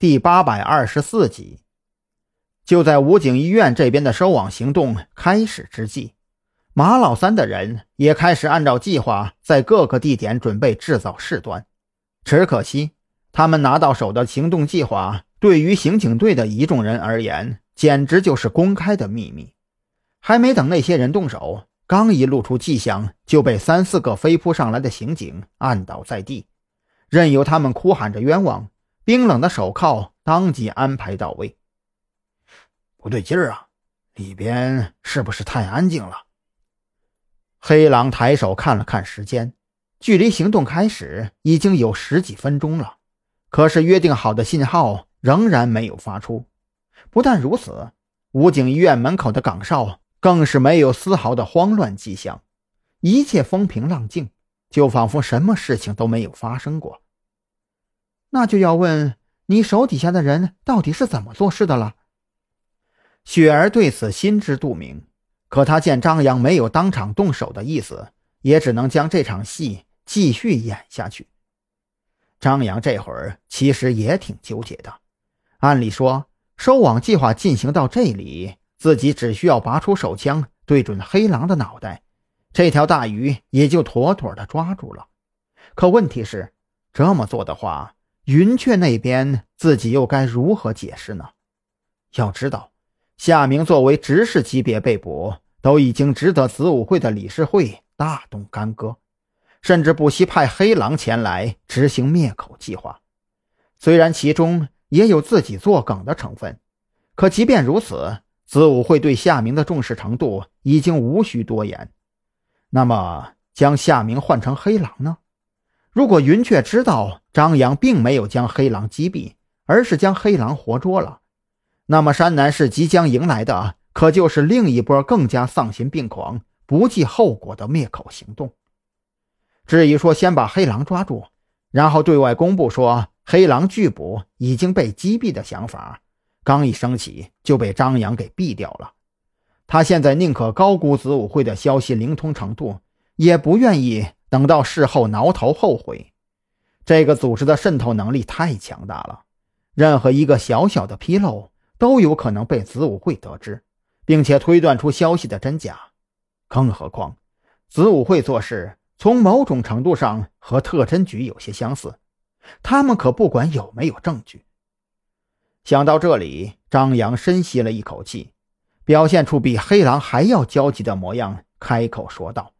第八百二十四集。就在武警医院这边的收网行动开始之际，马老三的人也开始按照计划在各个地点准备制造事端。只可惜，他们拿到手的行动计划，对于刑警队的一众人而言，简直就是公开的秘密。还没等那些人动手，刚一露出迹象，就被三四个飞扑上来的刑警按倒在地，任由他们哭喊着冤枉。冰冷的手铐当即安排到位。不对劲儿啊，里边是不是太安静了？黑狼抬手看了看时间，距离行动开始已经有十几分钟了，可是约定好的信号仍然没有发出。不但如此，武警医院门口的岗哨更是没有丝毫的慌乱迹象，一切风平浪静，就仿佛什么事情都没有发生过。那就要问你手底下的人到底是怎么做事的了。雪儿对此心知肚明，可她见张扬没有当场动手的意思，也只能将这场戏继续演下去。张扬这会儿其实也挺纠结的，按理说收网计划进行到这里，自己只需要拔出手枪对准黑狼的脑袋，这条大鱼也就妥妥的抓住了。可问题是，这么做的话，云雀那边自己又该如何解释呢？要知道。夏明作为执事级别被捕，都已经值得子午会的理事会大动干戈，甚至不惜派黑狼前来执行灭口计划。虽然其中也有自己作梗的成分，可即便如此，子午会对夏明的重视程度已经无需多言。那么，将夏明换成黑狼呢？如果云雀知道张扬并没有将黑狼击毙，而是将黑狼活捉了。那么，山南市即将迎来的可就是另一波更加丧心病狂、不计后果的灭口行动。至于说先把黑狼抓住，然后对外公布说黑狼拒捕已经被击毙的想法，刚一升起就被张扬给毙掉了。他现在宁可高估子午会的消息灵通程度，也不愿意等到事后挠头后悔。这个组织的渗透能力太强大了，任何一个小小的纰漏。都有可能被子午会得知，并且推断出消息的真假。更何况，子午会做事从某种程度上和特侦局有些相似，他们可不管有没有证据。想到这里，张扬深吸了一口气，表现出比黑狼还要焦急的模样，开口说道：“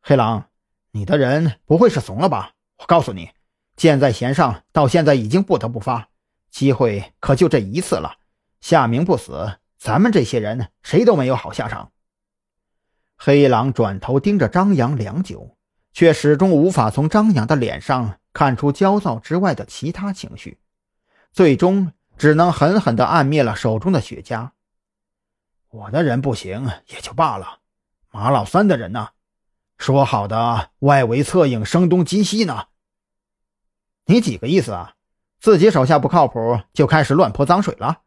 黑狼，你的人不会是怂了吧？我告诉你，箭在弦上，到现在已经不得不发。”机会可就这一次了，夏明不死，咱们这些人谁都没有好下场。黑狼转头盯着张扬良久，却始终无法从张扬的脸上看出焦躁之外的其他情绪，最终只能狠狠地按灭了手中的雪茄。我的人不行也就罢了，马老三的人呢？说好的外围策应，声东击西呢？你几个意思啊？自己手下不靠谱，就开始乱泼脏水了。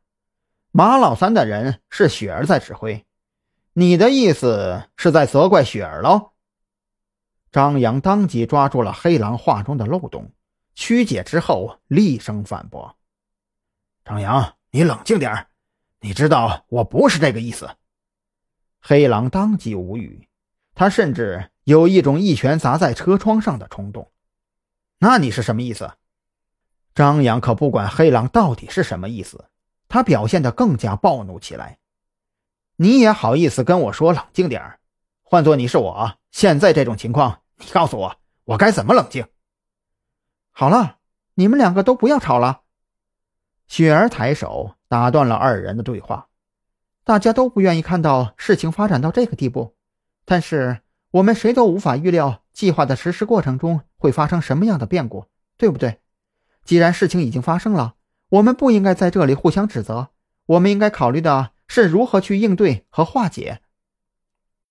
马老三的人是雪儿在指挥，你的意思是在责怪雪儿喽？张扬当即抓住了黑狼话中的漏洞，曲解之后厉声反驳：“张扬，你冷静点你知道我不是这个意思。”黑狼当即无语，他甚至有一种一拳砸在车窗上的冲动。那你是什么意思？张扬可不管黑狼到底是什么意思，他表现得更加暴怒起来。你也好意思跟我说冷静点儿？换做你是我，现在这种情况，你告诉我，我该怎么冷静？好了，你们两个都不要吵了。雪儿抬手打断了二人的对话。大家都不愿意看到事情发展到这个地步，但是我们谁都无法预料计划的实施过程中会发生什么样的变故，对不对？既然事情已经发生了，我们不应该在这里互相指责。我们应该考虑的是如何去应对和化解。